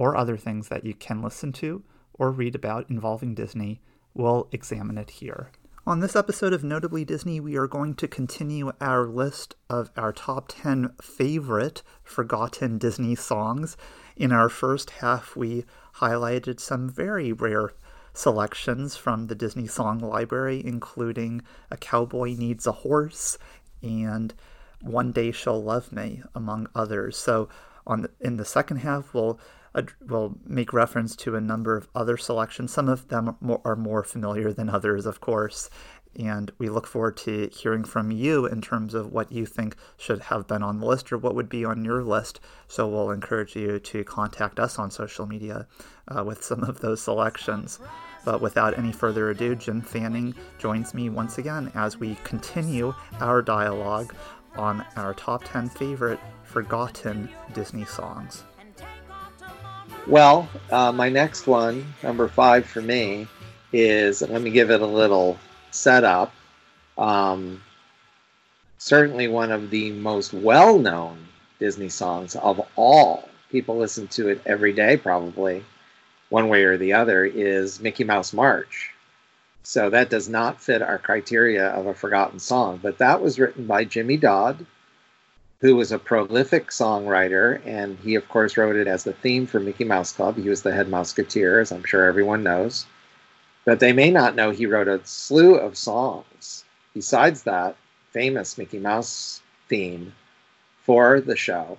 or other things that you can listen to or read about involving Disney, we'll examine it here. On this episode of Notably Disney, we are going to continue our list of our top 10 favorite forgotten Disney songs. In our first half, we highlighted some very rare selections from the Disney Song Library, including A Cowboy Needs a Horse and One Day She'll Love Me, among others. So, on the, in the second half, we'll ad- will make reference to a number of other selections. Some of them are more familiar than others, of course. And we look forward to hearing from you in terms of what you think should have been on the list or what would be on your list. So we'll encourage you to contact us on social media uh, with some of those selections. But without any further ado, Jim Fanning joins me once again as we continue our dialogue on our top 10 favorite forgotten Disney songs. Well, uh, my next one, number five for me, is let me give it a little setup. Um, certainly one of the most well known Disney songs of all. People listen to it every day, probably, one way or the other, is Mickey Mouse March. So that does not fit our criteria of a forgotten song, but that was written by Jimmy Dodd, who was a prolific songwriter, and he, of course, wrote it as the theme for Mickey Mouse Club. He was the head musketeer, as I'm sure everyone knows. But they may not know he wrote a slew of songs besides that famous Mickey Mouse theme for the show.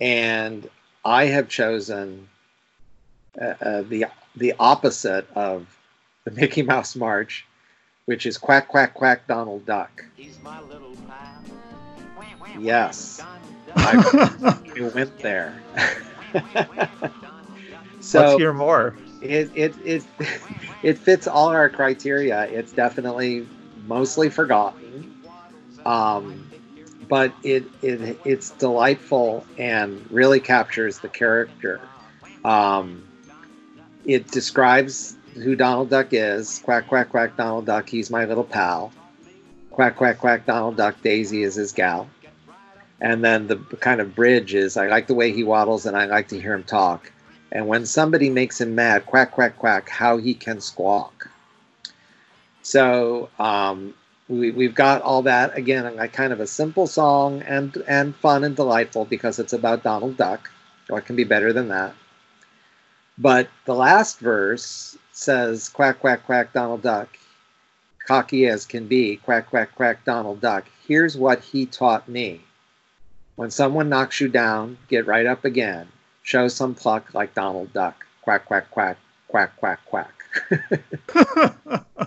And I have chosen uh, uh, the the opposite of the Mickey Mouse March, which is Quack Quack Quack Donald Duck. He's my little pal. Yes, I we went there. so Let's hear more. it it it it fits all our criteria. It's definitely mostly forgotten, um, but it it it's delightful and really captures the character. Um, it describes who Donald Duck is. Quack quack quack Donald Duck. He's my little pal. Quack quack quack Donald Duck. Daisy is his gal. And then the kind of bridge is I like the way he waddles and I like to hear him talk. And when somebody makes him mad, quack, quack, quack, how he can squawk. So um, we, we've got all that again, a kind of a simple song and and fun and delightful because it's about Donald Duck. What can be better than that? But the last verse says, quack, quack, quack, Donald Duck, cocky as can be, quack, quack, quack, Donald Duck. Here's what he taught me. When someone knocks you down, get right up again. Show some pluck like Donald Duck. Quack, quack, quack, quack, quack, quack.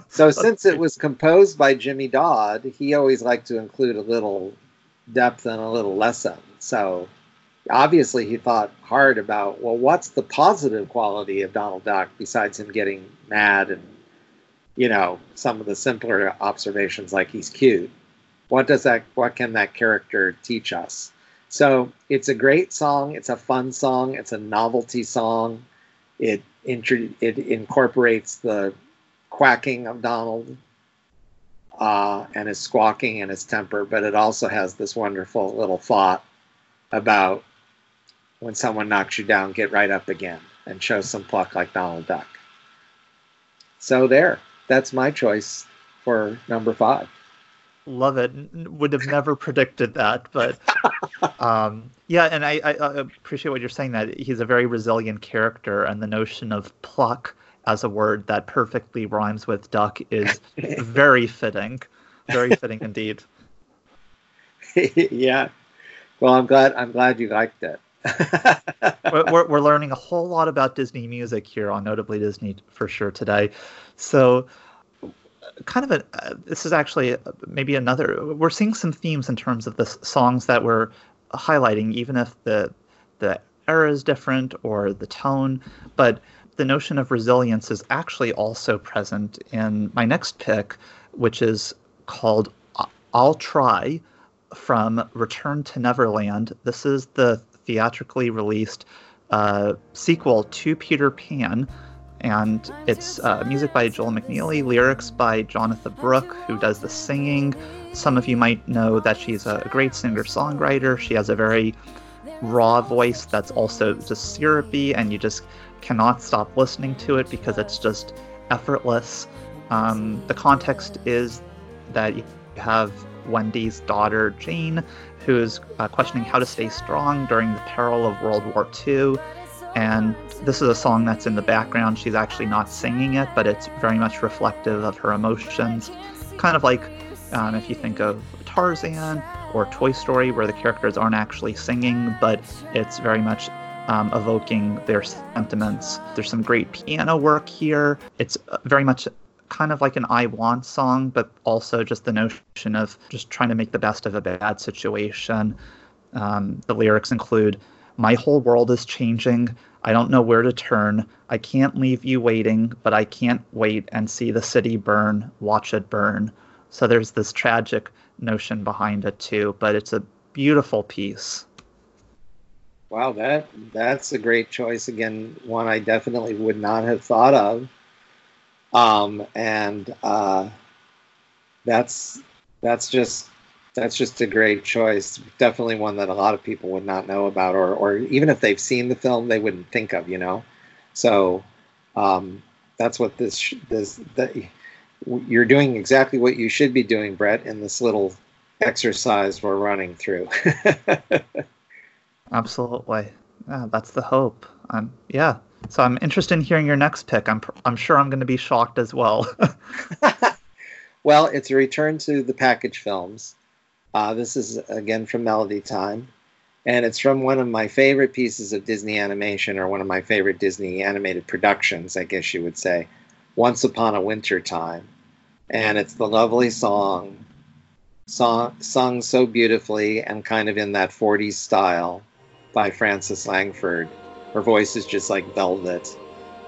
so, since it was composed by Jimmy Dodd, he always liked to include a little depth and a little lesson. So, obviously, he thought hard about, well, what's the positive quality of Donald Duck besides him getting mad and, you know, some of the simpler observations like he's cute. what does that what can that character teach us so it's a great song. It's a fun song. It's a novelty song. It intro- it incorporates the quacking of donald uh, and his squawking and his temper but it also has this wonderful little thought about when someone knocks you down get right up again and show some pluck like donald duck. So there that's my choice for number five love it. Would have never predicted that, but um, yeah, and I, I, appreciate what you're saying. That he's a very resilient character, and the notion of pluck as a word that perfectly rhymes with duck is very fitting, very fitting indeed. yeah, well, I'm glad. I'm glad you liked it. we're, we're learning a whole lot about Disney music here on Notably Disney for sure today. So kind of a uh, this is actually maybe another we're seeing some themes in terms of the songs that we're highlighting even if the the era is different or the tone but the notion of resilience is actually also present in my next pick which is called I'll Try from Return to Neverland. This is the theatrically released uh, sequel to Peter Pan and it's uh, music by Joel McNeely, lyrics by Jonatha Brooke, who does the singing. Some of you might know that she's a great singer songwriter. She has a very raw voice that's also just syrupy, and you just cannot stop listening to it because it's just effortless. Um, the context is that you have Wendy's daughter, Jane, who's uh, questioning how to stay strong during the peril of World War II and this is a song that's in the background. She's actually not singing it, but it's very much reflective of her emotions. Kind of like um, if you think of Tarzan or Toy Story, where the characters aren't actually singing, but it's very much um, evoking their sentiments. There's some great piano work here. It's very much kind of like an I Want song, but also just the notion of just trying to make the best of a bad situation. Um, the lyrics include, My whole world is changing. I don't know where to turn. I can't leave you waiting, but I can't wait and see the city burn, watch it burn. So there's this tragic notion behind it too, but it's a beautiful piece. Wow, that that's a great choice. Again, one I definitely would not have thought of. Um, and uh, that's that's just that's just a great choice. Definitely one that a lot of people would not know about, or or even if they've seen the film, they wouldn't think of. You know, so um, that's what this this that you're doing exactly what you should be doing, Brett, in this little exercise we're running through. Absolutely, yeah, that's the hope. Um, yeah. So I'm interested in hearing your next pick. I'm I'm sure I'm going to be shocked as well. well, it's a return to the package films. Uh, this is again from Melody Time, and it's from one of my favorite pieces of Disney animation, or one of my favorite Disney animated productions, I guess you would say, Once Upon a Winter Time. And it's the lovely song, song sung so beautifully and kind of in that 40s style by Frances Langford. Her voice is just like velvet,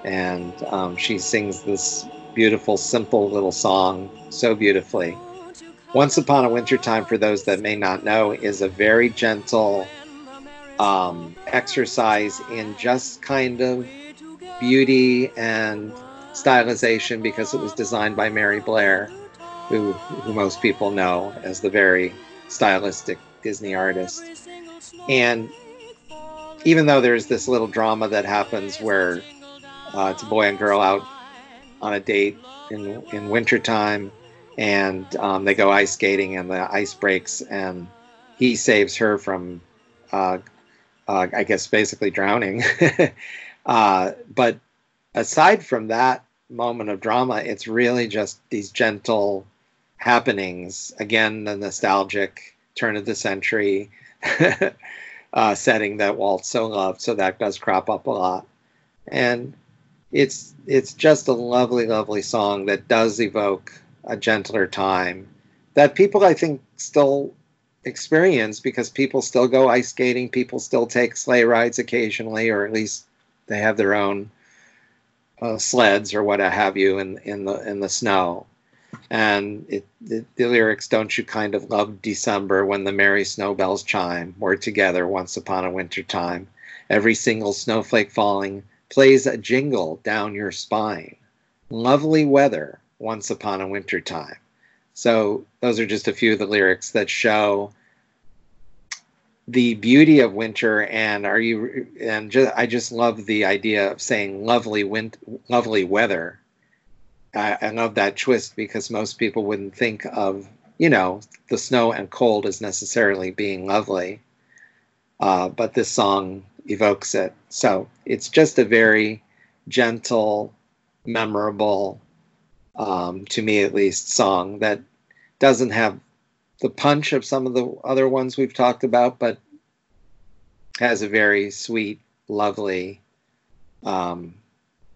and um, she sings this beautiful, simple little song so beautifully. Once Upon a Winter Time, for those that may not know, is a very gentle um, exercise in just kind of beauty and stylization because it was designed by Mary Blair, who, who most people know as the very stylistic Disney artist. And even though there's this little drama that happens where uh, it's a boy and girl out on a date in in wintertime and um, they go ice skating and the ice breaks and he saves her from uh, uh, i guess basically drowning. Uh, but aside from that moment of drama it's really just these gentle happenings. Again the nostalgic turn of the century uh, setting that walt so loved so that does crop up a lot. And it's it's just a lovely lovely song that does evoke a gentler time that people I think still experience because people still go ice skating, people still take sleigh rides occasionally, or at least they have their own uh, sleds or what have you in in the in the snow. And it, the, the lyrics, "Don't you kind of love December when the merry snowbells chime? We're together once upon a winter time. Every single snowflake falling plays a jingle down your spine. Lovely weather once upon a winter time." So those are just a few of the lyrics that show the beauty of winter and are you and just, I just love the idea of saying lovely wind lovely weather. I, I love that twist because most people wouldn't think of you know the snow and cold as necessarily being lovely, uh, but this song evokes it. So it's just a very gentle, memorable, um, to me at least, song that doesn't have the punch of some of the other ones we've talked about, but has a very sweet, lovely um,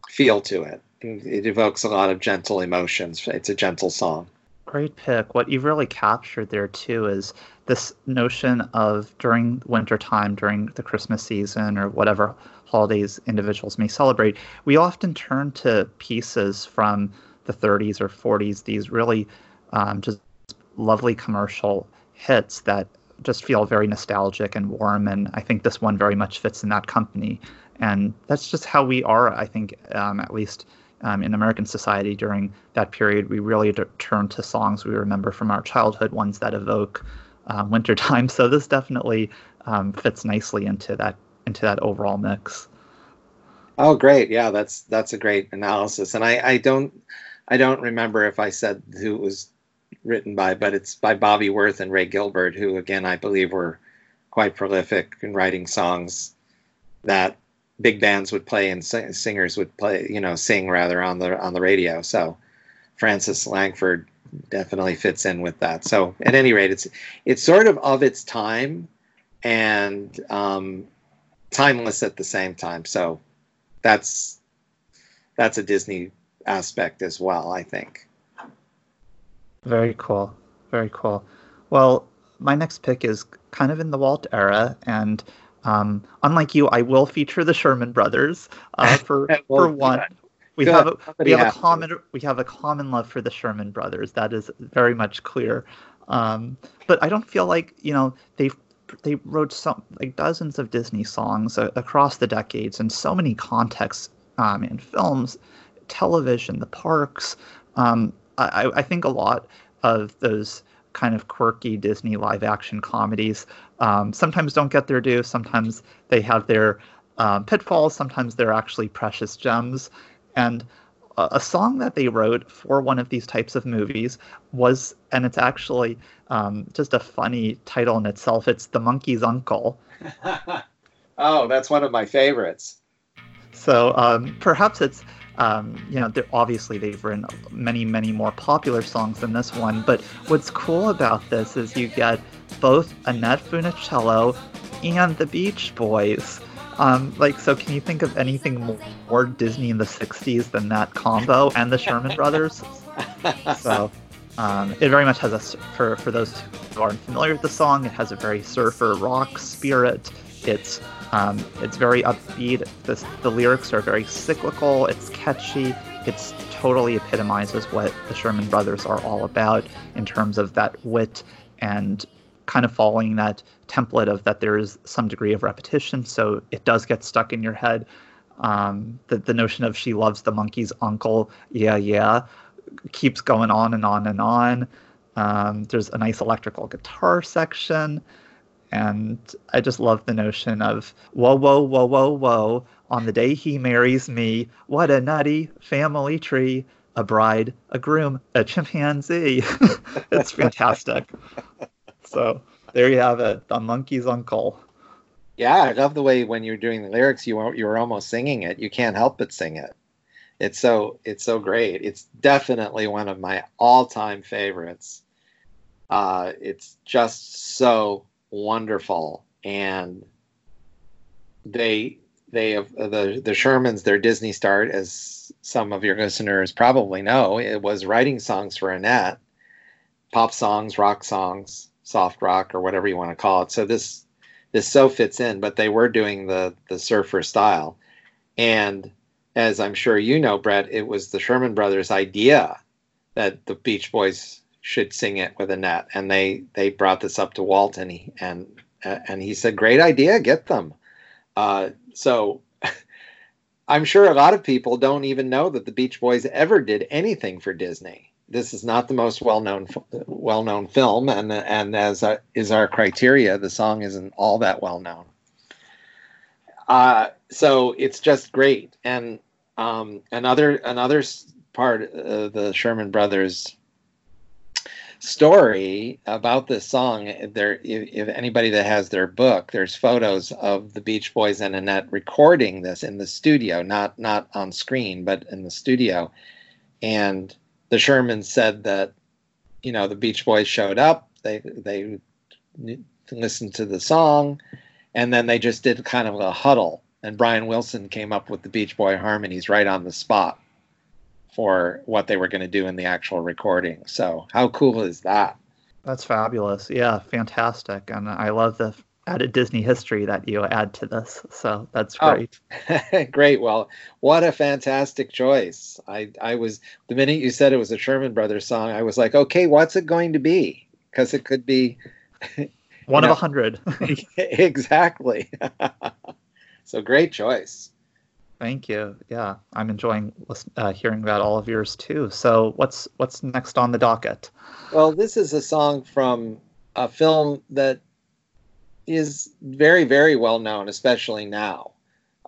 feel to it. It evokes a lot of gentle emotions. It's a gentle song. Great pick. What you've really captured there too is this notion of during wintertime, during the Christmas season, or whatever holidays individuals may celebrate, we often turn to pieces from the 30s or 40s, these really um, just lovely commercial hits that just feel very nostalgic and warm. And I think this one very much fits in that company. And that's just how we are, I think, um, at least um, in American society during that period. We really d- turn to songs we remember from our childhood, ones that evoke um, wintertime. So this definitely um, fits nicely into that into that overall mix. Oh, great! Yeah, that's that's a great analysis. And I, I don't I don't remember if I said who it was written by, but it's by Bobby Worth and Ray Gilbert, who again I believe were quite prolific in writing songs that big bands would play and singers would play, you know, sing rather on the on the radio. So Frances Langford definitely fits in with that. So at any rate, it's it's sort of of its time and um, timeless at the same time. So that's that's a Disney aspect as well, I think. Very cool. Very cool. Well, my next pick is kind of in the Walt era, and um, unlike you, I will feature the Sherman Brothers. Uh, for well, for one, we have a, we have a common to. we have a common love for the Sherman Brothers. That is very much clear. Um, but I don't feel like you know they they wrote some like dozens of Disney songs uh, across the decades in so many contexts um, in films, television, the parks. Um, I, I think a lot of those kind of quirky Disney live action comedies um, sometimes don't get their due. Sometimes they have their um, pitfalls. Sometimes they're actually precious gems. And a, a, song that they wrote for one of these types of movies was, and it's actually um, just a funny title in itself. It's The Monkey's Uncle. oh, that's one of my favorites. So um, perhaps it's um, you know, obviously they've written many, many more popular songs than this one. But what's cool about this is you get both Annette Funicello and the Beach Boys. Um, like, so can you think of anything more, Disney in the '60s than that combo and the Sherman Brothers? so, um, it very much has a for for those who aren't familiar with the song. It has a very surfer rock spirit. It's um, it's very upbeat. The, the lyrics are very cyclical. It's catchy. It's totally epitomizes what the Sherman Brothers are all about in terms of that wit and kind of following that template of that there is some degree of repetition. So it does get stuck in your head. Um, the, the notion of she loves the monkey's uncle, yeah, yeah, keeps going on and on and on. Um, there's a nice electrical guitar section. And I just love the notion of whoa, whoa, whoa, whoa, whoa. On the day he marries me, what a nutty family tree. A bride, a groom, a chimpanzee. it's fantastic. so there you have it, the monkey's uncle. Yeah, I love the way when you're doing the lyrics, you are, you're almost singing it. You can't help but sing it. It's so it's so great. It's definitely one of my all-time favorites. Uh, it's just so wonderful, and they they have the the Shermans their Disney start, as some of your listeners probably know, it was writing songs for Annette, pop songs, rock songs, soft rock, or whatever you want to call it. So this this so fits in, but they were doing the the surfer style, and as I'm sure you know, Brett, it was the Sherman Brothers' idea that the Beach Boys should sing it with Annette, and they they brought this up to Walt, and he and uh, and he said, "Great idea, get them." Uh, so I'm sure a lot of people don't even know that the Beach Boys ever did anything for Disney. This is not the most well-known well-known film, and and as uh, is our criteria, the song isn't all that well known. Uh, so it's just great, and um, another another part of the Sherman Brothers story about this song there if, if, anybody that has their book there's photos of the beach boys and annette recording this in the studio not not on screen but in the studio. And the shermans said that you know the beach boys showed up they they listened to the song and then they just did kind of a huddle. And brian wilson came up with the beach boy harmonies right on the spot for what they were going to do in the actual recording. So, how cool is that? That's fabulous. Yeah, fantastic. And I love the added Disney history that you add to this. So, that's oh, great. Oh, great. Well, what a fantastic choice. I, I was, the minute you said it was a Sherman Brothers song, I was like, okay, what's it going to be? Because it could be one of a hundred. exactly. so, great choice. Thank you. Yeah, I'm enjoying uh, hearing about all of yours too. So, what's what's next on the docket? Well, this is a song from a film that is very, very well known, especially now.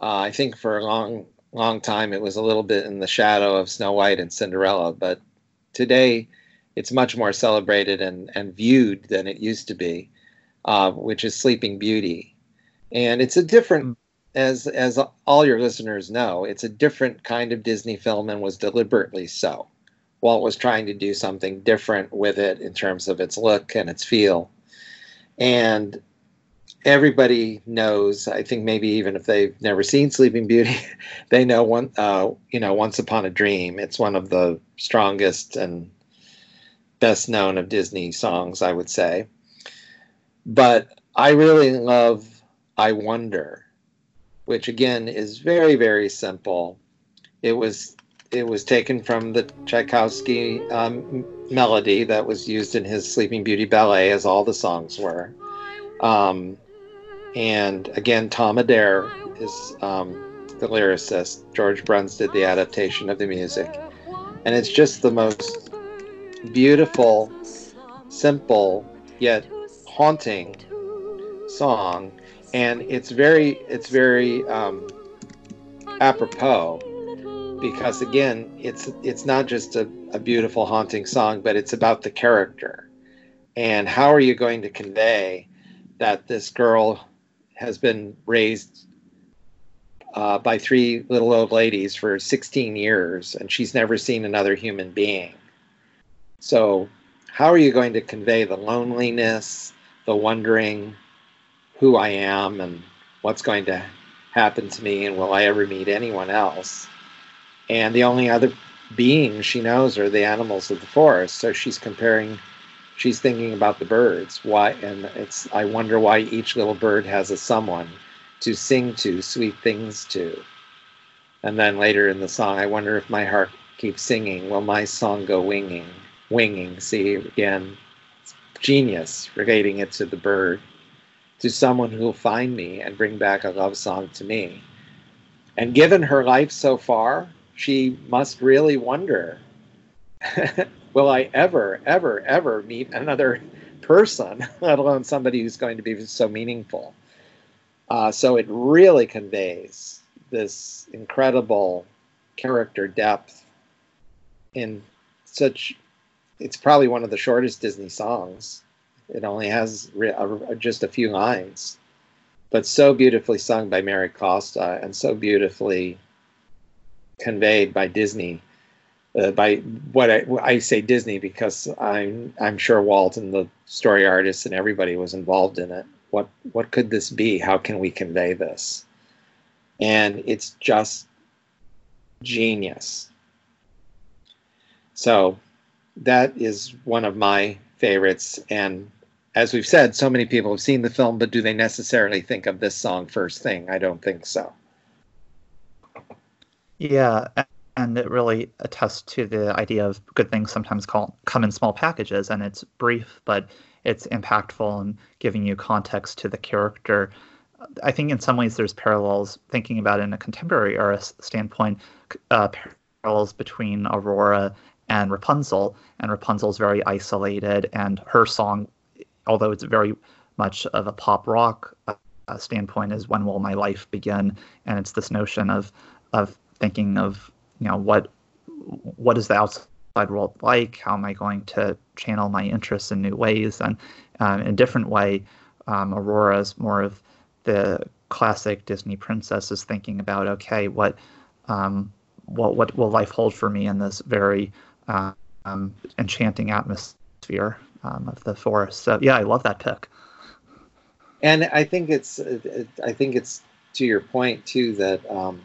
Uh, I think for a long, long time it was a little bit in the shadow of Snow White and Cinderella, but today it's much more celebrated and, and viewed than it used to be, uh, which is Sleeping Beauty. And it's a different as as all your listeners know, it's a different kind of Disney film and was deliberately so. Walt was trying to do something different with it in terms of its look and its feel. And everybody knows, I think maybe even if they've never seen Sleeping Beauty, they know one uh, you know, Once Upon a Dream. It's one of the strongest and best known of Disney songs, I would say. But I really love I Wonder which again is very very simple. It was it was taken from the Tchaikovsky um, melody that was used in his Sleeping Beauty ballet, as all the songs were. Um, and again, Tom Adair is um, the lyricist. George Bruns did the adaptation of the music, and it's just the most beautiful, simple yet haunting song and it's very it's very um, apropos because again it's it's not just a, a beautiful haunting song but it's about the character. And how are you going to convey that this girl has been raised uh, by three little old ladies for 16 years and she's never seen another human being? So how are you going to convey the loneliness the wondering who I am and what's going to happen to me and will I ever meet anyone else. And the only other beings she knows are the animals of the forest. So she's comparing, she's thinking about the birds. Why? And it's, I wonder why each little bird has a someone to sing to, sweet things to. And then later in the song, I wonder if my heart keeps singing. Will my song go winging? Winging. See again, genius relating it to the bird to someone who will find me and bring back a love song to me. And given her life so far, she must really wonder will I ever, ever, ever meet another person, let alone somebody who's going to be so meaningful? Uh, so it really conveys this incredible character depth in such. It's probably one of the shortest Disney songs it only has just a few lines, but so beautifully sung by Mary Costa and so beautifully conveyed by Disney. Uh, by what I, I, say Disney because I'm I'm sure Walt and the story artists and everybody was involved in it. What what could this be? How can we convey this? And it's just genius. So that is one of my favorites and as we've said, so many people have seen the film, but do they necessarily think of this song first thing? I don't think so. Yeah, and it really attests to the idea of good things sometimes call, come in small packages, and it's brief, but it's impactful and giving you context to the character. I think in some ways there's parallels, thinking about it in a contemporary era standpoint, uh, parallels between Aurora and Rapunzel. And Rapunzel's very isolated, and her song, although it's very much of a pop rock uh, standpoint, is "When Will My Life Begin?" And it's this notion of of thinking of you know what what is the outside world like? How am I going to channel my interests in new ways? And um, in a different way, um, Aurora is more of the classic Disney princess is thinking about okay, what um, what what will life hold for me in this very um, enchanting atmosphere um, of the forest? So yeah, I love that pick. And I think it's I think it's to your point too that um,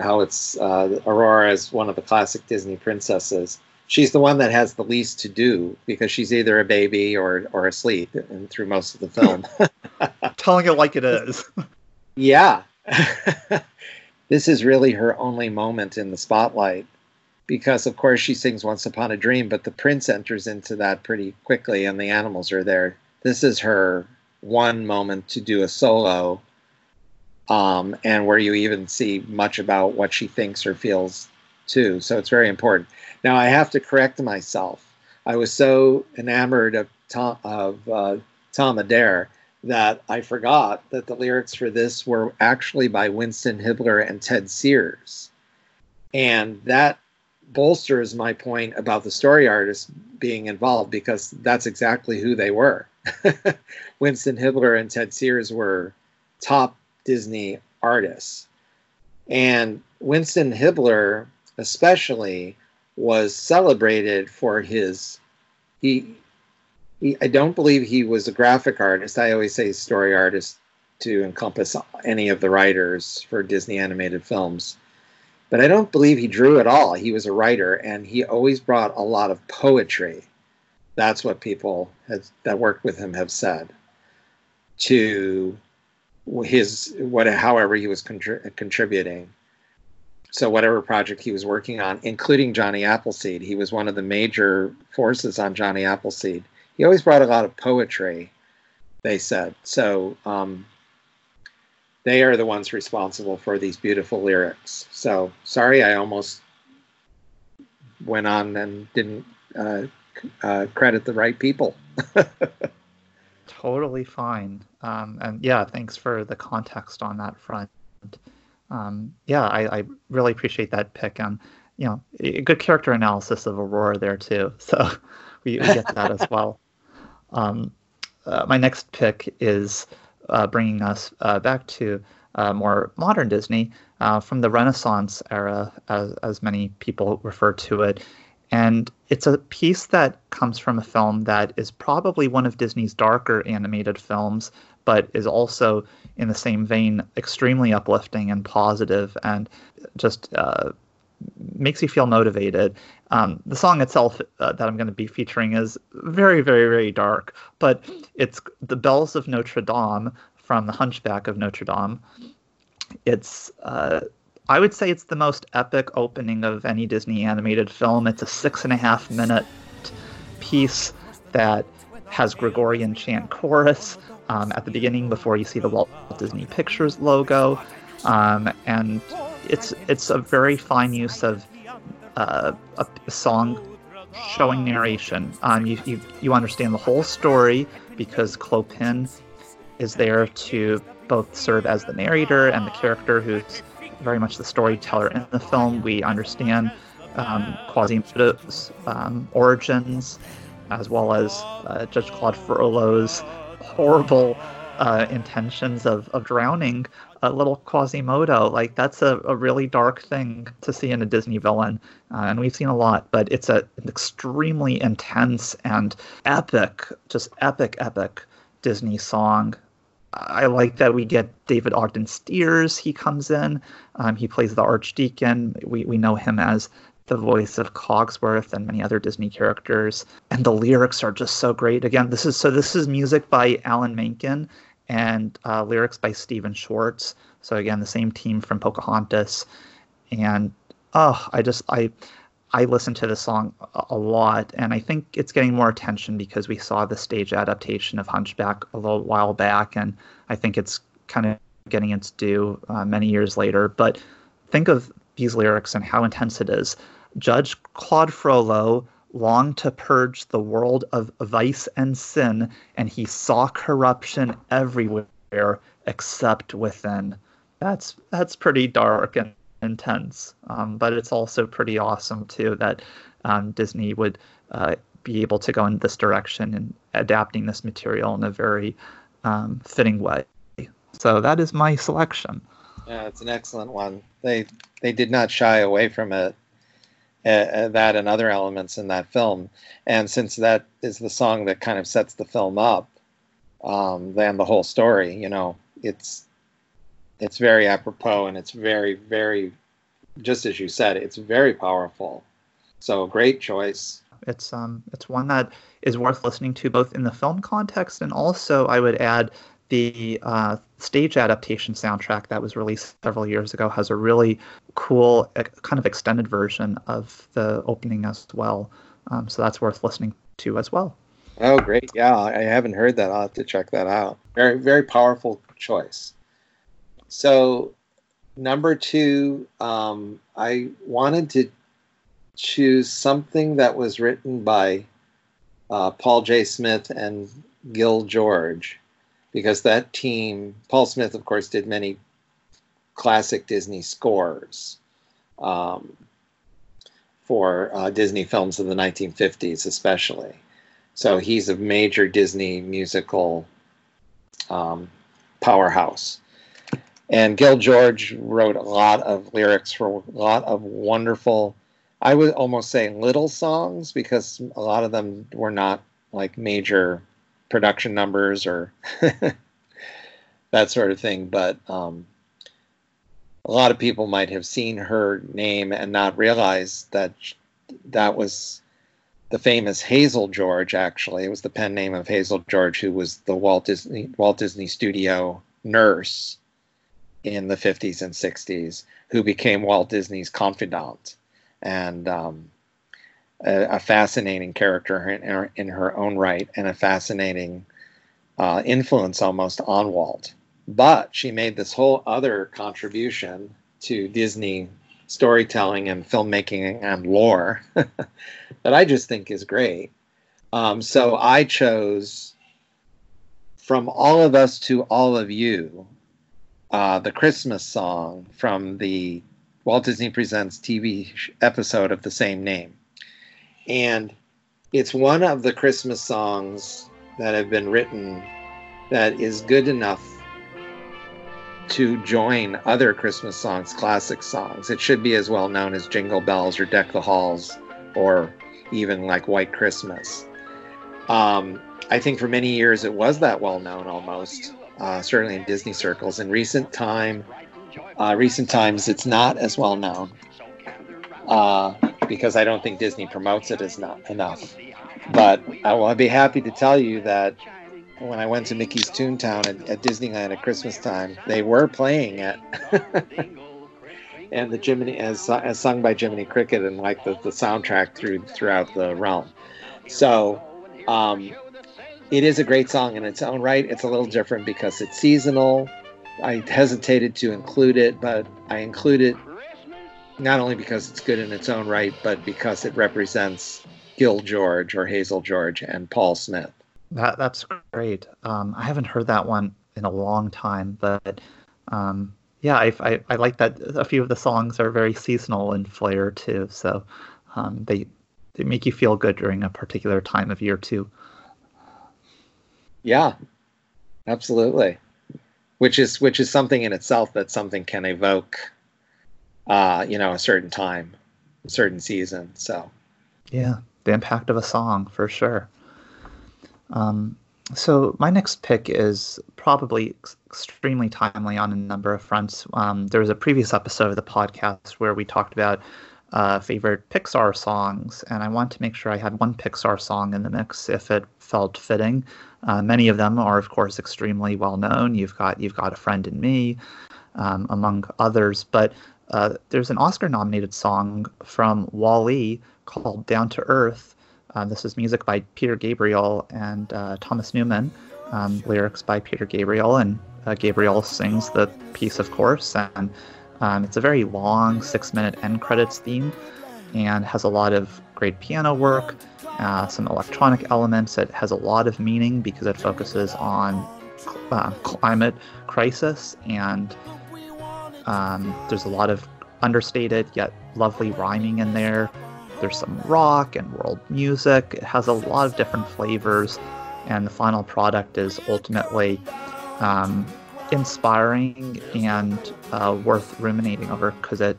how it's uh, Aurora is one of the classic Disney princesses. She's the one that has the least to do because she's either a baby or or asleep and through most of the film. Telling it like it is. yeah. this is really her only moment in the spotlight because of course she sings once upon a dream but the prince enters into that pretty quickly and the animals are there this is her one moment to do a solo um, and where you even see much about what she thinks or feels too. So it's very important. Now I have to correct myself. I was so enamored of Tom, of uh, Tom Adair that I forgot that the lyrics for this were actually by Winston Hibler and Ted Sears, and that bolsters my point about the story artists being involved because that's exactly who they were. Winston Hibler and Ted Sears were top Disney artists. And Winston Hibler, especially, was celebrated for his. He, he, I don't believe he was a graphic artist. I always say story artist to encompass any of the writers for Disney animated films. But I don't believe he drew at all. He was a writer, and he always brought a lot of poetry. That's what people has, that worked with him have said to his what however he was contri- contributing so whatever project he was working on including johnny appleseed he was one of the major forces on johnny appleseed he always brought a lot of poetry they said so um, they are the ones responsible for these beautiful lyrics so sorry i almost went on and didn't uh, uh, credit the right people totally fine. Um, and yeah, thanks for the context on that front. Um, yeah, I, I, really appreciate that pick and you know a good character analysis of Aurora there too. So we, we get that as well. Um, uh, my next pick is uh, bringing us uh, back to uh, more modern Disney uh, from the Renaissance era, as, as many people refer to it. And it's a piece that comes from a film that is probably one of Disney's darker animated films, but is also in the same vein extremely uplifting and positive and just uh, makes you feel motivated. Um, the song itself uh, that I'm going to be featuring is very, very, very dark, but it's The Bells of Notre Dame from The Hunchback of Notre Dame. It's uh, I would say it's the most epic opening of any Disney animated film. It's a six and a half minute piece that has Gregorian chant chorus um, at the beginning before you see the Walt Disney Pictures logo, um, and it's it's a very fine use of uh, a, song showing narration. Um, you, you you understand the whole story because Clopin is there to both serve as the narrator and the character who's very much the storyteller in the film. We understand um, Quasimodo's um, origins, as well as uh, Judge Claude Frollo's horrible uh, intentions of, of drowning a little Quasimodo. Like that's a, a really dark thing to see in a Disney villain, uh, and we've seen a lot. But it's a, an extremely intense and epic, just epic, epic Disney song I like that we get David Ogden Stiers. He comes in. Um, he plays the Archdeacon. We we know him as the voice of Cogsworth and many other Disney characters. And the lyrics are just so great. Again, this is so this is music by Alan Menken and uh, lyrics by Stephen Schwartz. So again, the same team from Pocahontas, and oh, I just I I listen to this song a lot, and I think it's getting more attention because we saw the stage adaptation of Hunchback a little while back, and I think it's kind of getting its due uh, many years later. But think of these lyrics and how intense it is. Judge Claude Frollo longed to purge the world of vice and sin, and he saw corruption everywhere except within. That's that's pretty dark and intense, um, but it's also pretty awesome too that um, Disney would uh, be able to go in this direction and adapting this material in a very um, fitting way. So that is my selection. Yeah, it's an excellent one. They they did not shy away from it, uh, uh, that and other elements in that film. And since that is the song that kind of sets the film up, um, then the whole story, you know, it's it's very apropos and it's very very, just as you said, it's very powerful. So great choice. It's um it's one that is worth listening to both in the film context and also I would add the uh, stage adaptation soundtrack that was released several years ago has a really cool kind of extended version of the opening as well. Um, so that's worth listening to as well. Oh, great! Yeah, I haven't heard that. I'll have to check that out. Very, very powerful choice. So, number two, um, I wanted to choose something that was written by uh, Paul J. Smith and Gil George, because that team, Paul Smith, of course, did many classic Disney scores um, for uh, Disney films of the 1950s, especially. So he's a major Disney musical um, powerhouse. And Gil George wrote a lot of lyrics for a lot of wonderful, I would almost say little songs because a lot of them were not like major production numbers or that sort of thing. But um, a lot of people might have seen her name and not realize that that was the famous Hazel George. Actually, it was the pen name of Hazel George, who was the Walt Disney Walt Disney Studio nurse in the 50s and 60s, who became Walt Disney's confidant, and um, a, a, fascinating character in her, in her, own right, and a fascinating uh, influence almost on Walt. But she made this whole other contribution to Disney storytelling and filmmaking and lore that I just think is great. Um, so I chose From All of Us to All of You, uh, the Christmas song from the Walt Disney Presents TV episode of the same name. And it's one of the Christmas songs that have been written that is good enough to join other Christmas songs, classic songs. It should be as well known as Jingle Bells or Deck the Halls or even like White Christmas. Um, I think for many years it was that well known almost, uh, certainly in Disney circles. In recent time, uh, recent times, it's not as well known uh, because I don't think Disney promotes it as not enough. But I will be happy to tell you that when I went to Mickey's Toontown at, at Disneyland at Christmas time, they were playing it. and the Jiminy as as sung by Jiminy Cricket and like the, the soundtrack through throughout the realm. So um, it is a great song in its own right. It's a little different because it's seasonal. I hesitated to include it, but I include it not only because it's good in its own right, but because it represents Gil George or Hazel George and Paul Smith. That that's great. Um, I haven't heard that one in a long time, but um, yeah, I, I, I like that a few of the songs are very seasonal in flair too. So um, they they make you feel good during a particular time of year too. Yeah, absolutely. Which is which is something in itself that something can evoke. Uh, you know, a certain time, a certain season. So. Yeah, the impact of a song for sure. Um, so my next pick is probably ex- extremely timely on a number of fronts. Um, there was a previous episode of the podcast where we talked about uh, favorite Pixar songs, and I want to make sure I had one Pixar song in the mix if it felt fitting. Uh, many of them are, of course, extremely well known. You've got you've got a friend in me, um, among others. But Uh, there's an Oscar nominated song from Wall-E called Down to Earth. Uh, this is music by Peter Gabriel and uh, Thomas Newman, um, lyrics by Peter Gabriel, and uh, Gabriel sings the piece, of course. And um, it's a very long six minute end credits theme and has a lot of great piano work, uh, some electronic elements. It has a lot of meaning because it focuses on climate crisis and um, there's a lot of understated yet lovely rhyming in there. There's some rock and world music. It has a lot of different flavors, and the final product is ultimately um, inspiring and uh, worth ruminating over because it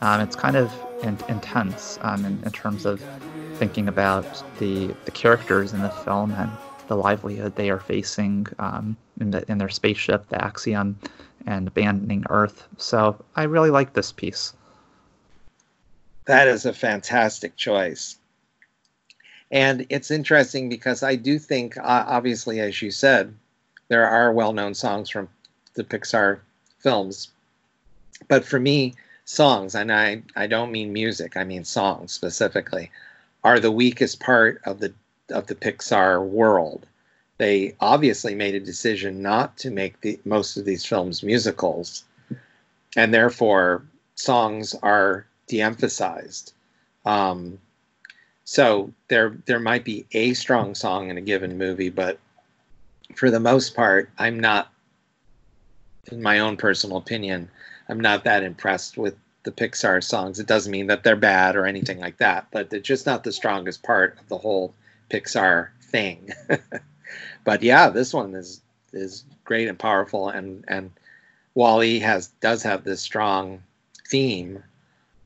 um, it's kind of in- intense um, in, in terms of thinking about the the characters in the film and the livelihood they are facing um, in, the, in their spaceship, the Axiom, and abandoning Earth. So I really like this piece. That is a fantastic choice. And it's interesting because I do think, uh, obviously, as you said, there are well known songs from the Pixar films. But for me, songs, and I, I don't mean music, I mean songs specifically, are the weakest part of the of the Pixar world. They obviously made a decision not to make the most of these films musicals, and therefore songs are de-emphasized. Um, so there there might be a strong song in a given movie, but for the most part, I'm not, in my own personal opinion, I'm not that impressed with the Pixar songs. It doesn't mean that they're bad or anything like that, but they're just not the strongest part of the whole Pixar thing. but yeah, this one is is great and powerful, and and Wall-E has does have this strong theme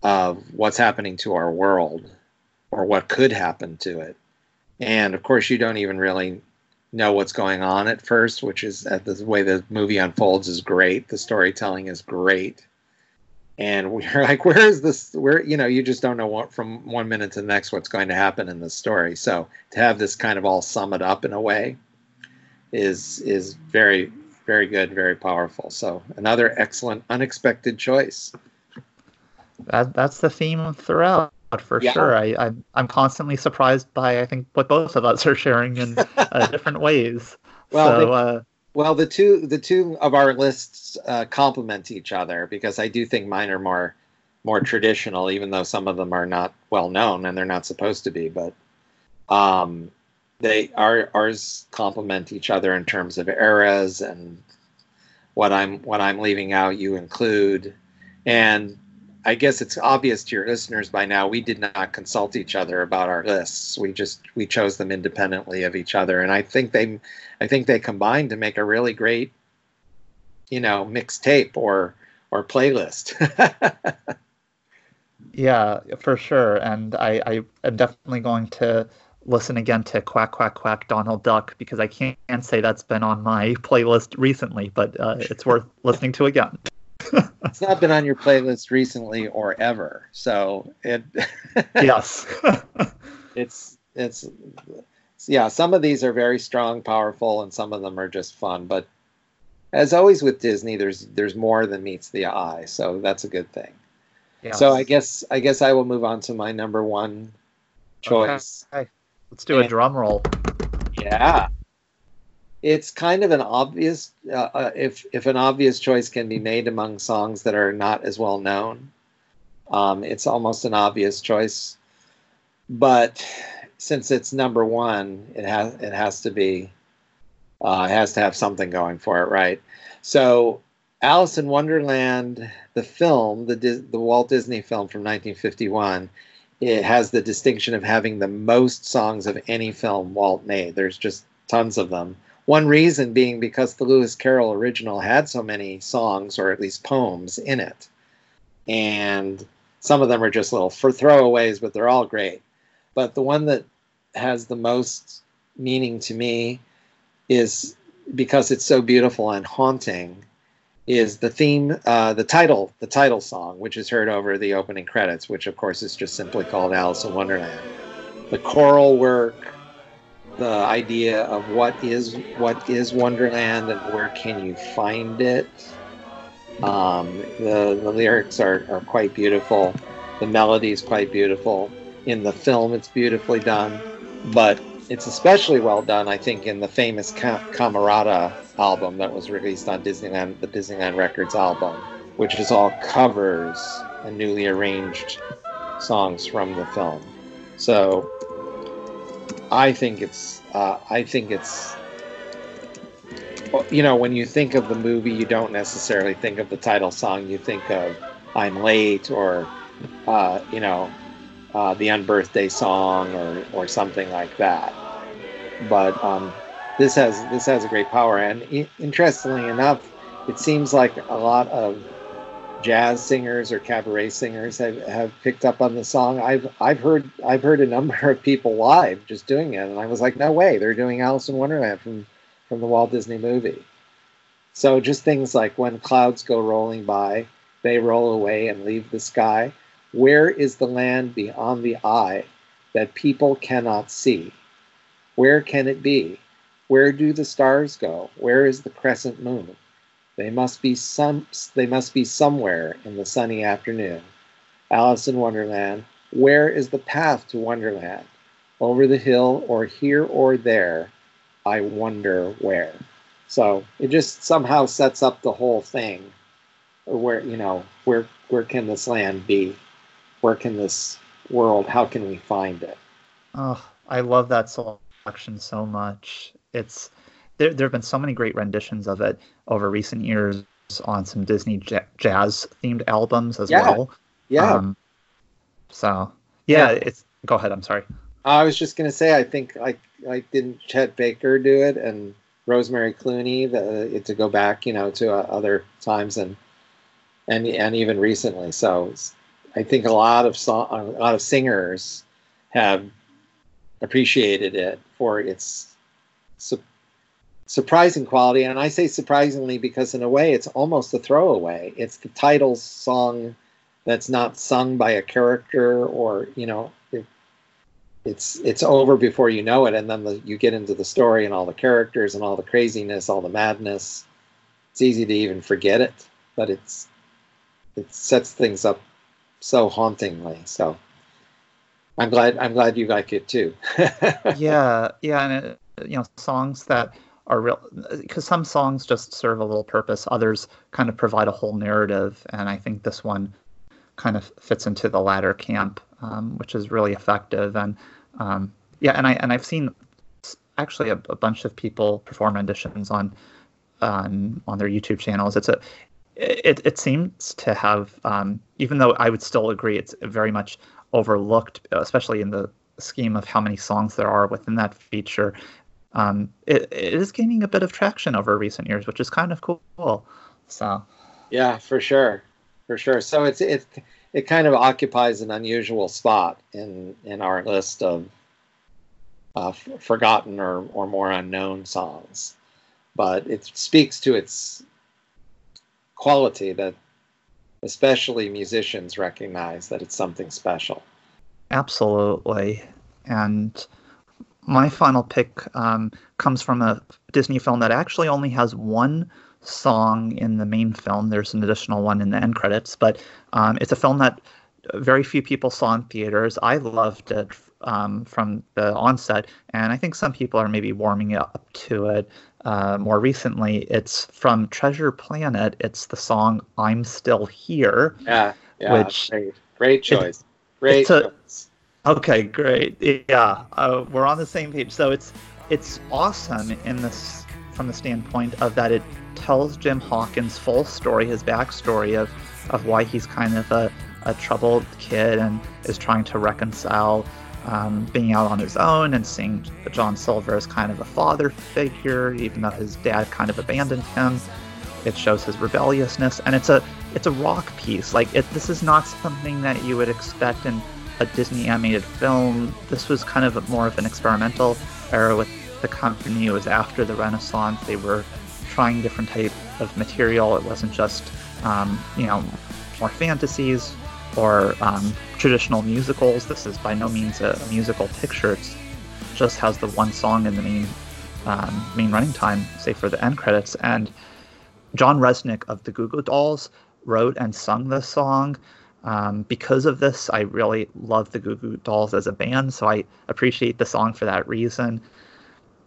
of what's happening to our world or what could happen to it. And of course, you don't even really know what's going on at first, which is uh, the way the movie unfolds is great. The storytelling is great. And we're like, where is this? Where, you know, you just don't know what from one minute to the next what's going to happen in the story. So to have this kind of all sum it up in a way is is very, very good, very powerful. So another excellent, unexpected choice. That, that's the theme throughout for Yeah. sure. I, I'm I'm constantly surprised by I think what both of us are sharing in uh, different ways. Well, so they- uh, Well, the two the two of our lists uh, complement each other because I do think mine are more more traditional, even though some of them are not well known and they're not supposed to be. But um, they are ours complement each other in terms of eras and what I'm what I'm leaving out. You include, and I guess it's obvious to your listeners by now. We did not consult each other about our lists. We just we chose them independently of each other, and I think they I think they combined to make a really great, you know, mixtape or or playlist. yeah, for sure. And I, I am definitely going to listen again to Quack Quack Quack Donald Duck because I can't say that's been on my playlist recently, but uh, it's worth listening to again. it's not been on your playlist recently or ever, so it. yes. it's it's yeah. Some of these are very strong, powerful, and some of them are just fun. But as always with Disney, there's there's more than meets the eye, so that's a good thing. So I guess I guess I will move on to my number one choice. Okay. Let's do a drum roll. Yeah. It's kind of an obvious, uh, uh, if if an obvious choice can be made among songs that are not as well known, um, it's almost an obvious choice. But since it's number one, it has it has to be, uh, it has to have something going for it, right? So, Alice in Wonderland, the film, the the Walt Disney film from 1951, it has the distinction of having the most songs of any film Walt made. There's just tons of them. One reason being because the Lewis Carroll original had so many songs, or at least poems, in it. And some of them are just little for throwaways, but they're all great. But the one that has the most meaning to me is because it's so beautiful and haunting is the theme uh, the title the title song which is heard over the opening credits which of course is just simply called alice in wonderland the choral work the idea of what is what is wonderland and where can you find it Um, the, the lyrics are, are quite beautiful. The melody is quite beautiful. In the film, it's beautifully done. But it's especially well done, I think, in the famous Ca- Camarata album that was released on Disneyland, the Disneyland Records album, which is all covers and newly arranged songs from the film. So I think it's, uh, I think it's you know, when you think of the movie, you don't necessarily think of the title song. You think of "I'm Late" or, uh, you know, uh, the Unbirthday song or or something like that. But um, this has this has a great power, and I- interestingly enough, it seems like a lot of jazz singers or cabaret singers have, have picked up on the song. I've I've heard I've heard a number of people live just doing it, and I was like, no way, they're doing Alice in Wonderland from from the Walt Disney movie. So just things like when clouds go rolling by, they roll away and leave the sky. Where is the land beyond the eye that people cannot see? Where can it be? Where do the stars go? Where is the crescent moon? They must be some they must be somewhere in the sunny afternoon. Alice in Wonderland, where is the path to Wonderland? Over the hill or here or there? I wonder where. So it just somehow sets up the whole thing. Where you know where where can this land be? Where can this world? How can we find it? Oh, I love that selection so much. It's there. There have been so many great renditions of it over recent years on some Disney j- jazz themed albums as Yeah. well. Yeah, Um, so yeah, Yeah. it's. Go ahead. I'm sorry. I was just gonna say I think like like didn't Chet Baker do it and Rosemary Clooney the, to go back you know to uh, other times and and and even recently. So it's- I think a lot of song, a lot of singers have appreciated it for its su- surprising quality. And I say surprisingly because in a way it's almost a throwaway. It's the title song that's not sung by a character or you know it, it's it's over before you know it and then the, you get into the story and all the characters and all the craziness all the madness it's easy to even forget it but it's it sets things up so hauntingly so i'm glad i'm glad you like it too yeah, yeah, and it, you know, songs that are real because some songs just serve a little purpose. Others kind of provide a whole narrative, and I think this one kind of fits into the latter camp, um, which is really effective. And um, yeah, and I and I've seen actually a, a bunch of people perform renditions on on on their YouTube channels. It's a it, it seems to have um, even though I would still agree it's very much overlooked, especially in the scheme of how many songs there are within that feature. Um, it, it is gaining a bit of traction over recent years, which is kind of cool. So yeah for sure for sure so it's it it kind of occupies an unusual spot in in our list of uh, f- forgotten or or more unknown songs but it speaks to its quality that especially musicians recognize that it's something special Absolutely. And my final pick um, comes from a Disney film that actually only has one song in the main film. There's an additional one in the end credits, but um, it's a film that very few people saw in theaters. I loved it um, from the onset, and I think some people are maybe warming up to it uh, more recently. It's from Treasure Planet. It's the song "I'm Still Here." yeah yeah Which- great great choice great it's a- choice Okay, great. Yeah, uh, we're on the same page. So it's it's awesome in this from the standpoint of that it tells Jim Hawkins' full story, his backstory of of why he's kind of a, a troubled kid and is trying to reconcile um, being out on his own and seeing John Silver as kind of a father figure, even though his dad kind of abandoned him. It shows his rebelliousness, and it's a it's a rock piece. Like it, this is not something that you would expect in a Disney animated film. This was kind of a, more of an experimental era with the company. It was after the Renaissance. They were trying different type of material. It wasn't just um, you know more fantasies or um, traditional musicals. This is by no means a, musical picture. It just has the one song in the main um, main running time, say for the end credits. And John Rzeznik of the Goo Goo Dolls wrote and sung this song. Um, because of this, I really love the Goo Goo Dolls as a band, so I appreciate the song for that reason.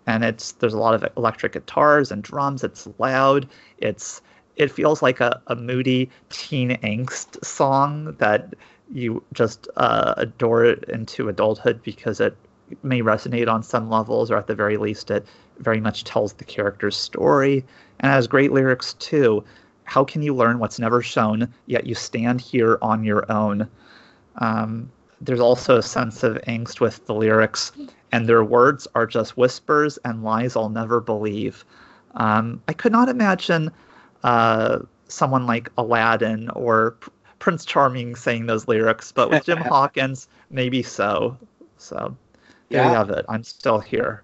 And it's there's a lot of electric guitars and drums. It's loud. It's it feels like a, a moody teen angst song that you just uh, adore it into adulthood because it may resonate on some levels, or at the very least, it very much tells the character's story and has great lyrics too. How can you learn what's never shown, yet you stand here on your own? Um, there's also a sense of angst with the lyrics, and their words are just whispers and lies I'll never believe. Um, I could not imagine uh, someone like Aladdin or P- Prince Charming saying those lyrics, but with Jim Hawkins, maybe so. So there you Yeah. have it. I'm still here.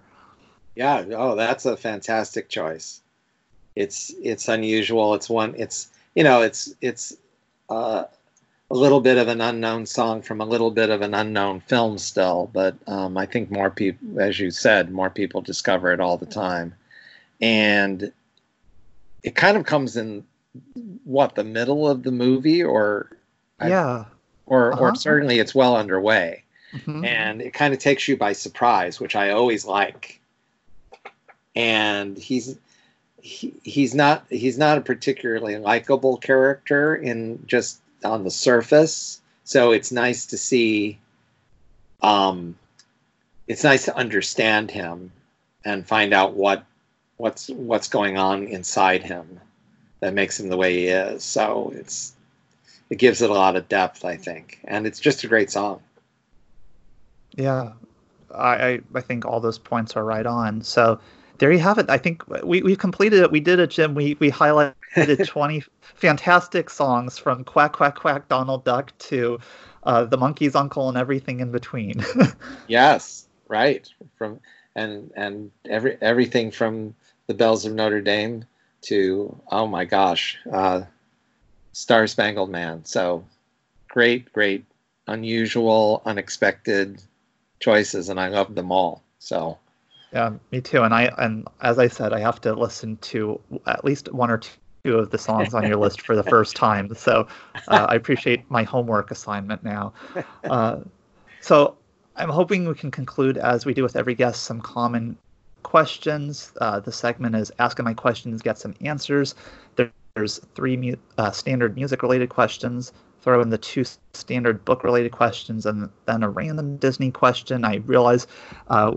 Yeah. Oh, that's a fantastic choice. It's it's unusual. It's one. It's you know. It's it's uh, a little bit of an unknown song from a little bit of an unknown film still, but um, I think more people, as you said, more people discover it all the time, and it kind of comes in what the middle of the movie, or Yeah. or or Uh-huh. certainly it's well underway Mhm. and it kind of takes you by surprise, which I always like. And he's he, he's not he's not a particularly likable character in just on the surface. So it's nice to see um it's nice to understand him and find out what what's what's going on inside him that makes him the way he is. So it's it gives it a lot of depth, I think. And it's just a great song. Yeah, I, I I think all those points are right on. So there you have it. I think we we completed it. We did it, Jim. We we highlighted 20 fantastic songs from Quack Quack Quack Donald Duck to uh, the Monkey's Uncle and everything in between. Yes, right. From and and every everything from the Bells of Notre Dame to oh my gosh, uh, Star Spangled Man. So great, great, unusual, unexpected choices, and I love them all. So yeah, me too. And I and as I said, I have to listen to at least one or two of the songs on your list for the first time. So uh, I appreciate my homework assignment now. Uh, so I'm hoping we can conclude, as we do with every guest, some common questions. Uh, the segment is asking my questions, get some answers. There's three mu- uh, standard music-related questions. Throw in the two standard book-related questions, and then a random Disney question. I realize uh,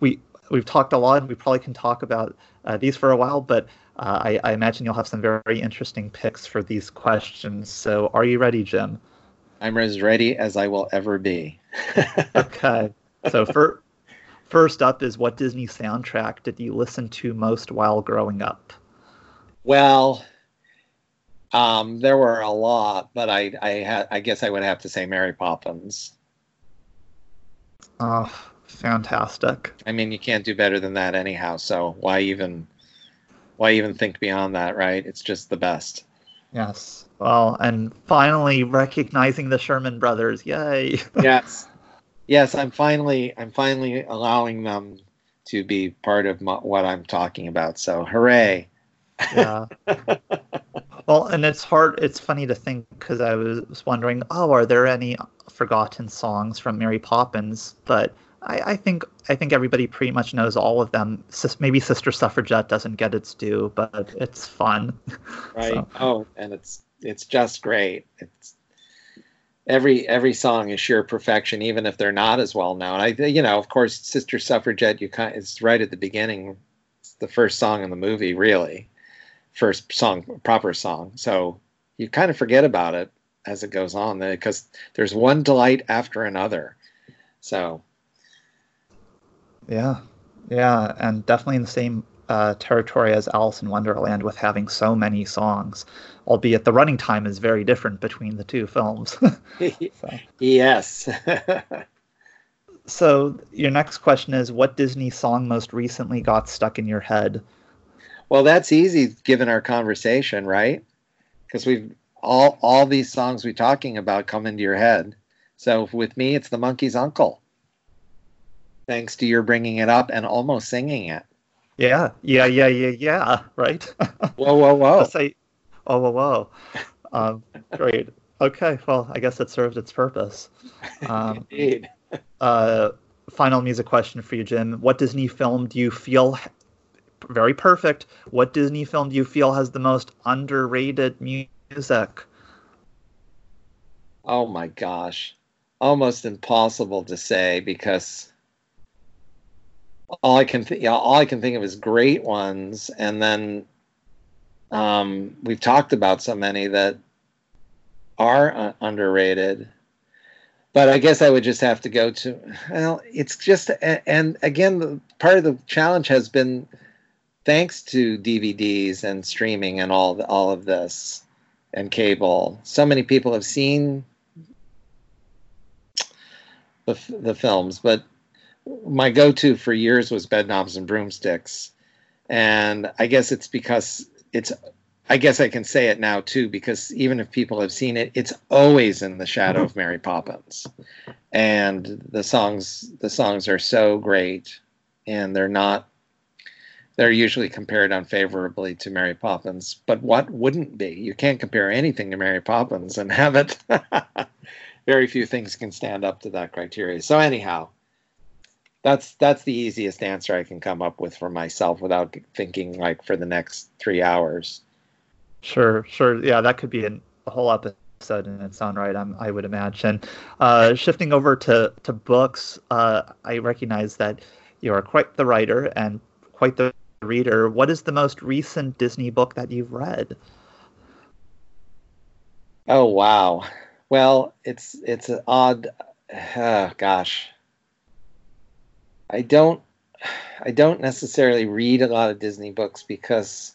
we we've talked a lot, and we probably can talk about uh, these for a while, but uh, I, I imagine you'll have some very interesting picks for these questions. So, are you ready, Jim? I'm as ready as I will ever be. Okay. So, for, first up is what Disney soundtrack did you listen to most while growing up? Well, um, there were a lot, but I I ha- I guess I would have to say Mary Poppins. Oh, fantastic. I mean, you can't do better than that anyhow. So why even why even think beyond that, right? It's just the best. Yes. Well, and finally recognizing the Sherman brothers. Yay. yes, yes. I'm finally I'm finally allowing them to be part of my, what I'm talking about. So hooray! yeah. Well, and it's hard. It's funny to think because I was wondering, oh, are there any forgotten songs from Mary Poppins? But I, I think I think everybody pretty much knows all of them. Sis, maybe Sister Suffragette doesn't get its due, but it's fun. Right. So- Oh, and it's it's just great. It's every every song is sheer perfection, even if they're not as well known. I you know, of course, Sister Suffragette. You kind it's right at the beginning. It's the first song in the movie, really, first song, proper song. So you kind of forget about it as it goes on, uh, because there's one delight after another. So Yeah, yeah, and definitely in the same uh, territory as Alice in Wonderland with having so many songs, albeit the running time is very different between the two films. yes. so your next question is, what Disney song most recently got stuck in your head? Well, that's easy given our conversation, right? Because we've all all these songs we're talking about come into your head. So with me, it's the Monkey's Uncle. Thanks to your bringing it up and almost singing it. Yeah, yeah, yeah, yeah, yeah. Right. Whoa, whoa, whoa! Let's say, oh, whoa, whoa. Um, great. Okay. Well, I guess it served its purpose. Um, Indeed. uh, final music question for you, Jim. What Disney film do you feel very perfect? What Disney film do you feel has the most underrated music? Oh my gosh. Almost impossible to say because all I can th- yeah, all I can think of is great ones and then um, we've talked about so many that are uh, underrated. But I guess I would just have to go to well, it's just and again the, part of the challenge has been thanks to DVDs and streaming and all all of this and cable. So many people have seen the the films, but my go-to for years was Bedknobs and Broomsticks, and I guess it's because it's. I guess I can say it now too because even if people have seen it, it's always in the shadow of Mary Poppins, and the songs the songs are so great, and they're not. They're usually compared unfavorably to Mary Poppins, but what wouldn't be? You can't compare anything to Mary Poppins and have it. Very few things can stand up to that criteria. So anyhow, that's that's the easiest answer I can come up with for myself without thinking like for the next three hours. Sure, sure. Yeah, that could be an, a whole episode in its own right. I'm, I would imagine. Uh, shifting over to to books, uh, I recognize that you are quite the writer and quite the reader. What is the most recent Disney book that you've read? Oh wow. Well, it's it's an odd. Oh, gosh, I don't I don't necessarily read a lot of Disney books because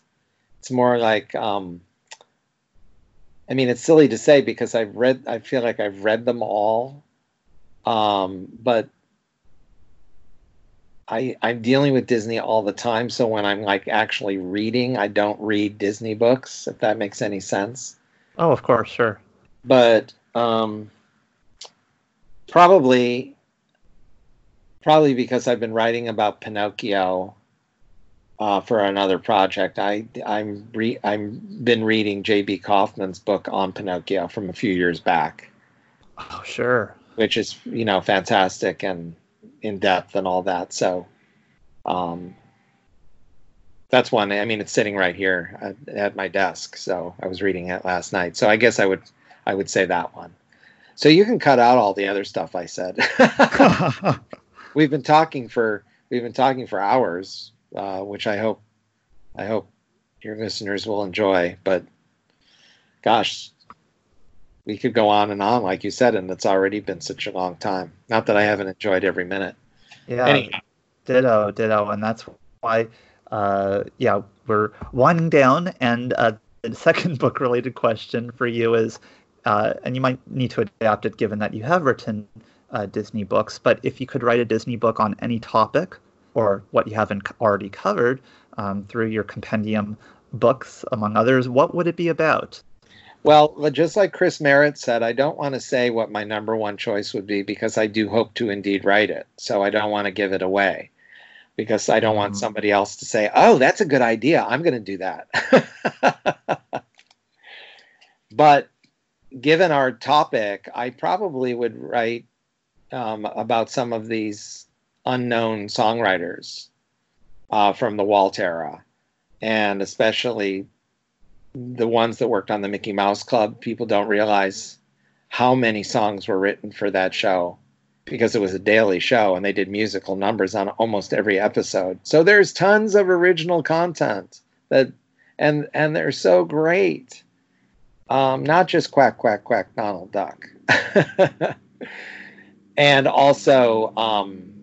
it's more like um, I mean it's silly to say because I've read I feel like I've read them all um, but I I'm dealing with Disney all the time so when I'm like actually reading I don't read Disney books if that makes any sense. Oh, of course, sure. But um, probably probably because I've been writing about Pinocchio uh, for another project. I I'm re- I'm been reading J.B. Kaufman's book on Pinocchio from a few years back. Oh, sure. Which is you know fantastic and in depth and all that. So, um, that's one. I mean, it's sitting right here at, at my desk. So I was reading it last night. So I guess I would I would say that one. So you can cut out all the other stuff I said. we've been talking for we've been talking for hours, uh, which I hope I hope your listeners will enjoy. But gosh, we could go on and on, like you said, and it's already been such a long time. Not that I haven't enjoyed every minute. Yeah, Anyhow. ditto, ditto, and that's why. Uh, yeah, we're winding down, and uh, the second book-related question for you is, uh, and you might need to adapt it given that you have written uh, Disney books, but if you could write a Disney book on any topic or what you haven't already covered um, through your compendium books, among others, what would it be about? Well, just like Chris Merritt said, I don't want to say what my number one choice would be because I do hope to indeed write it. So I don't want to give it away because I don't want Mm-hmm. somebody else to say, oh, that's a good idea. I'm going to do that. but given our topic, I probably would write um, about some of these unknown songwriters uh, from the Walt era, and especially the ones that worked on the Mickey Mouse Club. People don't realize how many songs were written for that show because it was a daily show and they did musical numbers on almost every episode. So there's tons of original content that and and they're so great. Um, not just quack quack quack Donald Duck. and also, um,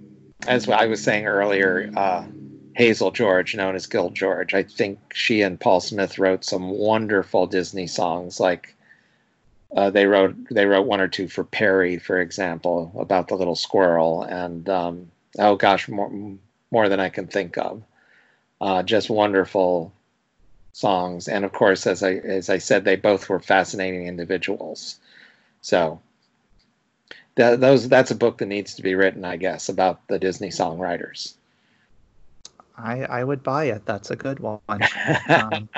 as I was saying earlier, uh, Hazel George, known as Gil George, I think she and Paul Smith wrote some wonderful Disney songs. Like uh, they wrote, they wrote one or two for Perri, for example, about the little squirrel, and um, oh gosh, more more than I can think of. Uh, just wonderful songs, and of course, as I as I said, they both were fascinating individuals. So that, those that's a book that needs to be written, I guess, about the Disney songwriters. I, I would buy it. That's a good one. Um,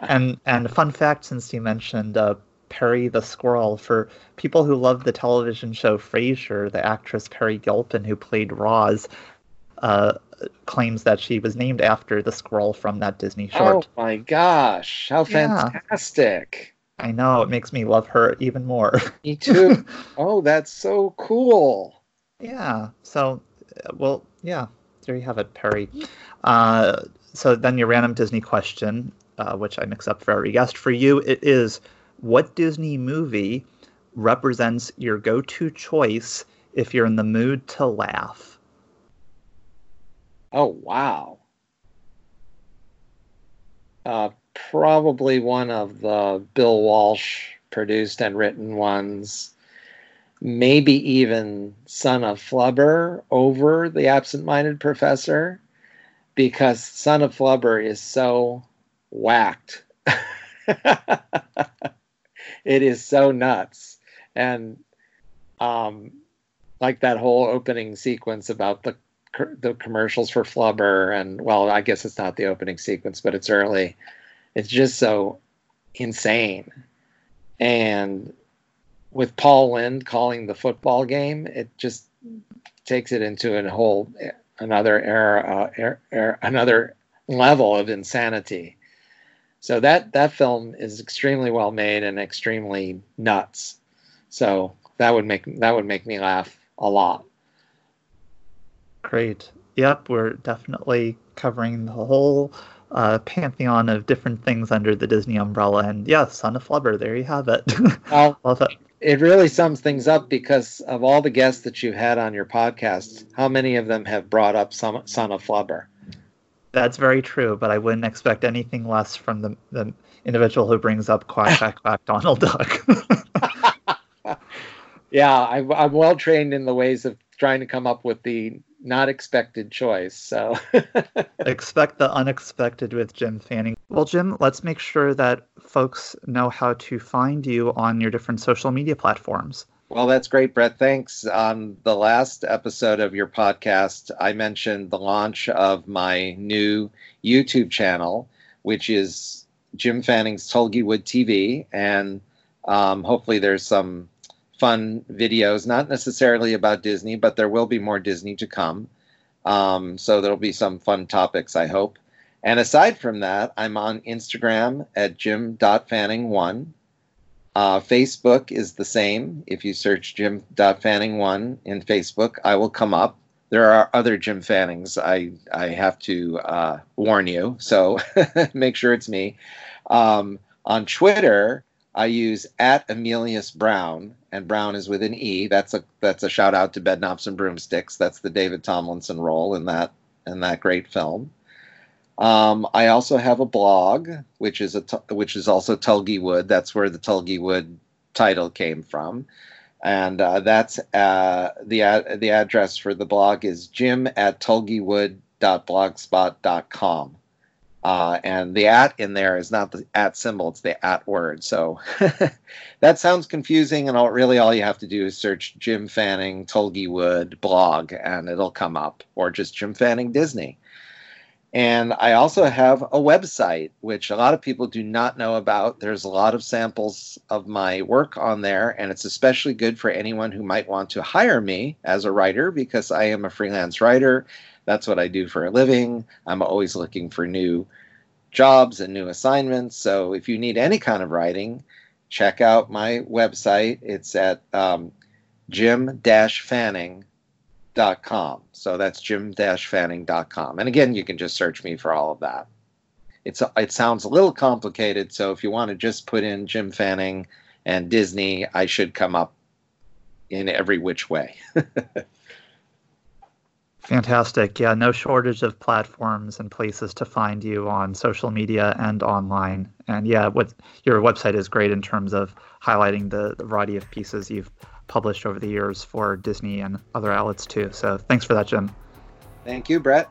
and and fun fact, since you mentioned uh, Perri the squirrel, for people who love the television show Frasier, the actress Peri Gilpin, who played Roz, uh, claims that she was named after the squirrel from that Disney short. Oh my gosh, how fantastic! I know it makes me love her even more. Me too. oh, that's so cool. Yeah. So, uh, well, yeah. There you have it, Perry. Uh, so then your random Disney question, uh, which I mix up for every guest. For you, it is what Disney movie represents your go-to choice if you're in the mood to laugh? Oh wow. Uh, probably one of the Bill Walsh produced and written ones. Maybe even Son of Flubber over The Absent Minded Professor, because Son of Flubber is so whacked. it is so nuts. And um, like that whole opening sequence about the the commercials for Flubber, and well, I guess it's not the opening sequence, but it's early. It's just so insane. And with Paul Lynde calling the football game, it just takes it into a whole another era, uh, er, er, another level of insanity. So that that film is extremely well made and extremely nuts. So that would make that would make me laugh a lot. Great. Yep, we're definitely covering the whole uh, pantheon of different things under the Disney umbrella. And yeah, Son of Flubber, there you have it. Well, Love it. it really sums things up because of all the guests that you've had on your podcast, how many of them have brought up some Son of Flubber? That's very true, but I wouldn't expect anything less from the, the individual who brings up Quack Quack Quack Donald Duck. Yeah, I, I'm well trained in the ways of trying to come up with the not expected choice. So Expect the unexpected with Jim Fanning. Well, Jim, let's make sure that folks know how to find you on your different social media platforms. Well, that's great, Brett. Thanks. On the last episode of your podcast, I mentioned the launch of my new YouTube channel, which is Jim Fanning's Tulgywood TV. And um, hopefully, there's some fun videos, not necessarily about Disney, but there will be more Disney to come. Um, so there'll be some fun topics, I hope. And aside from that, I'm on Instagram at jim.fanning1. Uh, Facebook is the same. If you search Jim.Fanning1 in Facebook, I will come up. There are other Jim Fannings. I, I have to uh, warn you, so make sure it's me. Um, on Twitter, I use at Emelius Browne, and Brown is with an E. That's a that's a shout out to Bedknobs and Broomsticks. That's the David Tomlinson role in that in that great film. Um, I also have a blog, which is a which is also Tulgywood. That's where the Tulgywood title came from, and uh, that's uh, the ad- the address for the blog is jim at tulgywood.blogspot.com. Uh, and the at in there is not the at symbol; it's the at word. So that sounds confusing, and all, really all you have to do is search Jim Fanning Tulgywood blog, and it'll come up, or just Jim Fanning Disney. And I also have a website, which a lot of people do not know about. There's a lot of samples of my work on there, and it's especially good for anyone who might want to hire me as a writer because I am a freelance writer. That's what I do for a living. I'm always looking for new jobs and new assignments. So if you need any kind of writing, check out my website. It's at um, jim-fanning.com. So that's jim-fanning.com. And again, you can just search me for all of that. It's it sounds a little complicated, so if you want to just put in Jim Fanning and Disney, I should come up in every which way. Fantastic. Yeah, no shortage of platforms and places to find you on social media and online. And yeah, what your website is great in terms of highlighting the, the variety of pieces you've published over the years for Disney and other outlets too. So thanks for that, Jim. Thank you, Brett.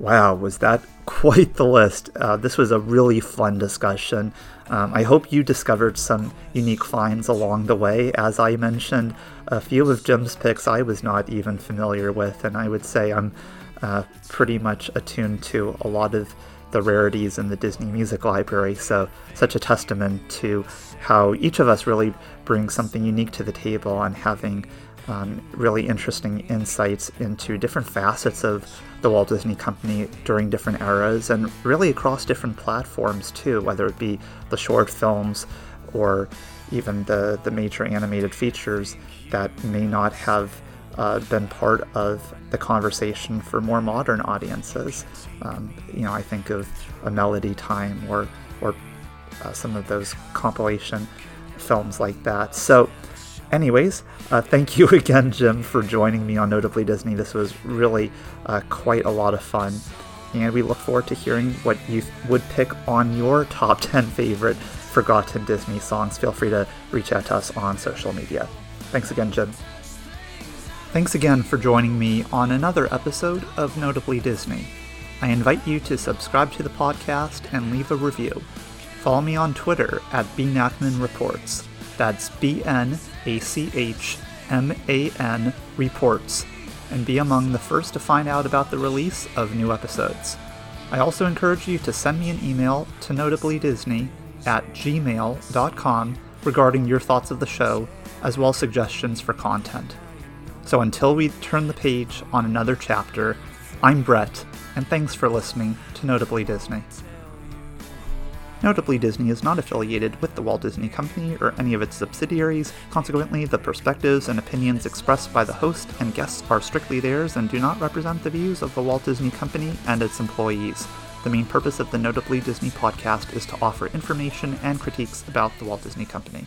Wow, was that quite the list? Uh, this was a really fun discussion. Um, I hope you discovered some unique finds along the way. As I mentioned, a few of Jim's picks I was not even familiar with, and I would say I'm uh, pretty much attuned to a lot of the rarities in the Disney Music Library. So, such a testament to how each of us really brings something unique to the table and having um, really interesting insights into different facets of the Walt Disney Company during different eras and really across different platforms too, whether it be the short films or even the, the major animated features that may not have uh, been part of the conversation for more modern audiences. Um, you know, I think of A Melody Time or, or uh, some of those compilation films like that. So, anyways, uh, thank you again, Jim, for joining me on Notably Disney. This was really uh, quite a lot of fun. And we look forward to hearing what you would pick on your top 10 favorite forgotten Disney songs. Feel free to reach out to us on social media. Thanks again, Jim. Thanks again for joining me on another episode of Notably Disney. I invite you to subscribe to the podcast and leave a review. Follow me on Twitter at bnachman That's B N A C H M A N Reports, and be among the first to find out about the release of new episodes. I also encourage you to send me an email to notablydisney at gmail.com regarding your thoughts of the show, as well as suggestions for content. So until we turn the page on another chapter, I'm Brett, and thanks for listening to Notably Disney. Notably Disney is not affiliated with the Walt Disney Company or any of its subsidiaries, consequently, the perspectives and opinions expressed by the host and guests are strictly theirs and do not represent the views of the Walt Disney Company and its employees. The main purpose of the Notably Disney podcast is to offer information and critiques about the Walt Disney Company.